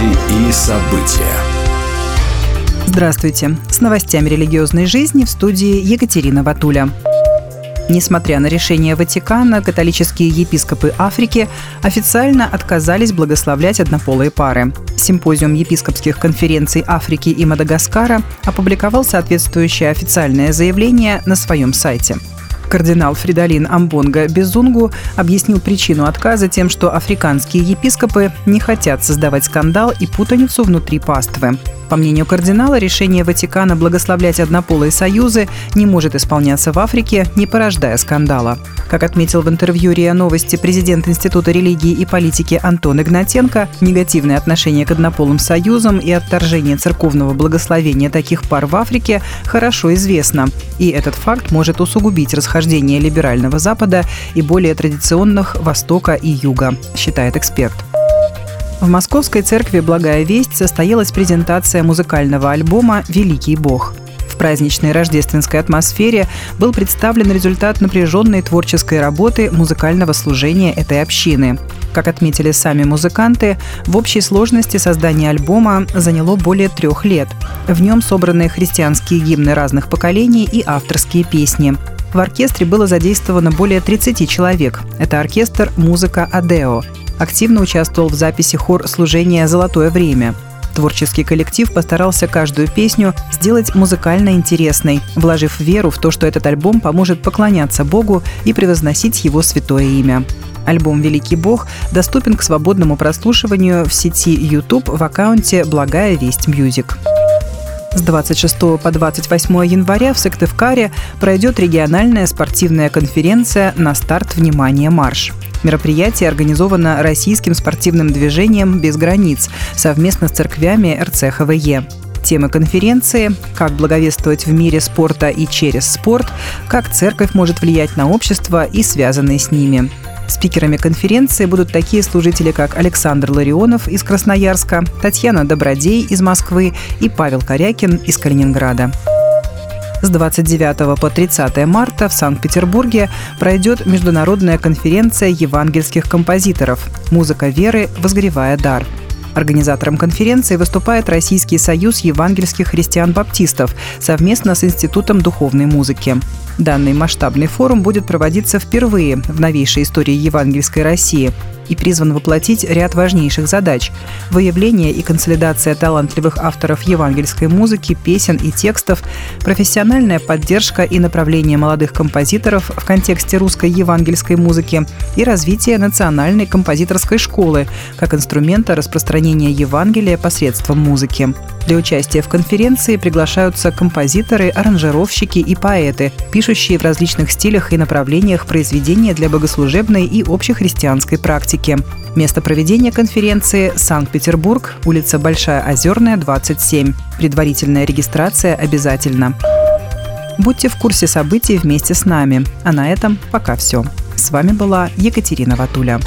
Новости и события. Здравствуйте. С новостями религиозной жизни в студии Екатерина Ватуля. Несмотря на решение Ватикана, католические епископы Африки официально отказались благословлять однополые пары. Симпозиум епископских конференций Африки и Мадагаскара опубликовал соответствующее официальное заявление на своем сайте. Кардинал Фридолин Амбонга Безунгу объяснил причину отказа тем, что африканские епископы не хотят создавать скандал и путаницу внутри паствы. По мнению кардинала, решение Ватикана благословлять однополые союзы не может исполняться в Африке, не порождая скандала. Как отметил в интервью РИА Новости президент Института религии и политики Антон Игнатенко, негативное отношение к однополым союзам и отторжение церковного благословения таких пар в Африке хорошо известно. И этот факт может усугубить расхождение либерального Запада и более традиционных Востока и Юга, считает эксперт. В Московской церкви «Благая весть» состоялась презентация музыкального альбома «Великий Бог». В праздничной рождественской атмосфере был представлен результат напряженной творческой работы музыкального служения этой общины. Как отметили сами музыканты, в общей сложности создание альбома заняло более трех лет. В нем собраны христианские гимны разных поколений и авторские песни. В оркестре было задействовано более 30 человек. Это оркестр «Музыка Адео», активно участвовал в записи хор служения «Золотое время». Творческий коллектив постарался каждую песню сделать музыкально интересной, вложив веру в то, что этот альбом поможет поклоняться Богу и превозносить Его святое имя. Альбом «Великий Бог» доступен к свободному прослушиванию в сети YouTube в аккаунте «Благая весть Music». С 26 по 28 января в Сыктывкаре пройдет региональная спортивная конференция «На старт. Внимание! Марш». Мероприятие организовано российским спортивным движением «Без границ» совместно с церквями РЦХВЕ. Темы конференции – как благовествовать в мире спорта и через спорт, как церковь может влиять на общество и связанные с ними. Спикерами конференции будут такие служители, как Александр Ларионов из Красноярска, Татьяна Добродей из Москвы и Павел Корякин из Калининграда. С 29 по 30 марта в Санкт-Петербурге пройдет международная конференция евангельских композиторов «Музыка веры. Возгревая дар». Организатором конференции выступает Российский союз евангельских христиан-баптистов совместно с Институтом духовной музыки. Данный масштабный форум будет проводиться впервые в новейшей истории евангельской России и призван воплотить ряд важнейших задач – выявление и консолидация талантливых авторов евангельской музыки, песен и текстов, профессиональная поддержка и направление молодых композиторов в контексте русской евангельской музыки и развитие национальной композиторской школы как инструмента распространения Евангелия посредством музыки. Для участия в конференции приглашаются композиторы, аранжировщики и поэты, пишущие в различных стилях и направлениях произведения для богослужебной и общехристианской практики. Место проведения конференции – Санкт-Петербург, улица Большая Озерная, 27. Предварительная регистрация обязательна. Будьте в курсе событий вместе с нами. А на этом пока все. С вами была Екатерина Ватуля.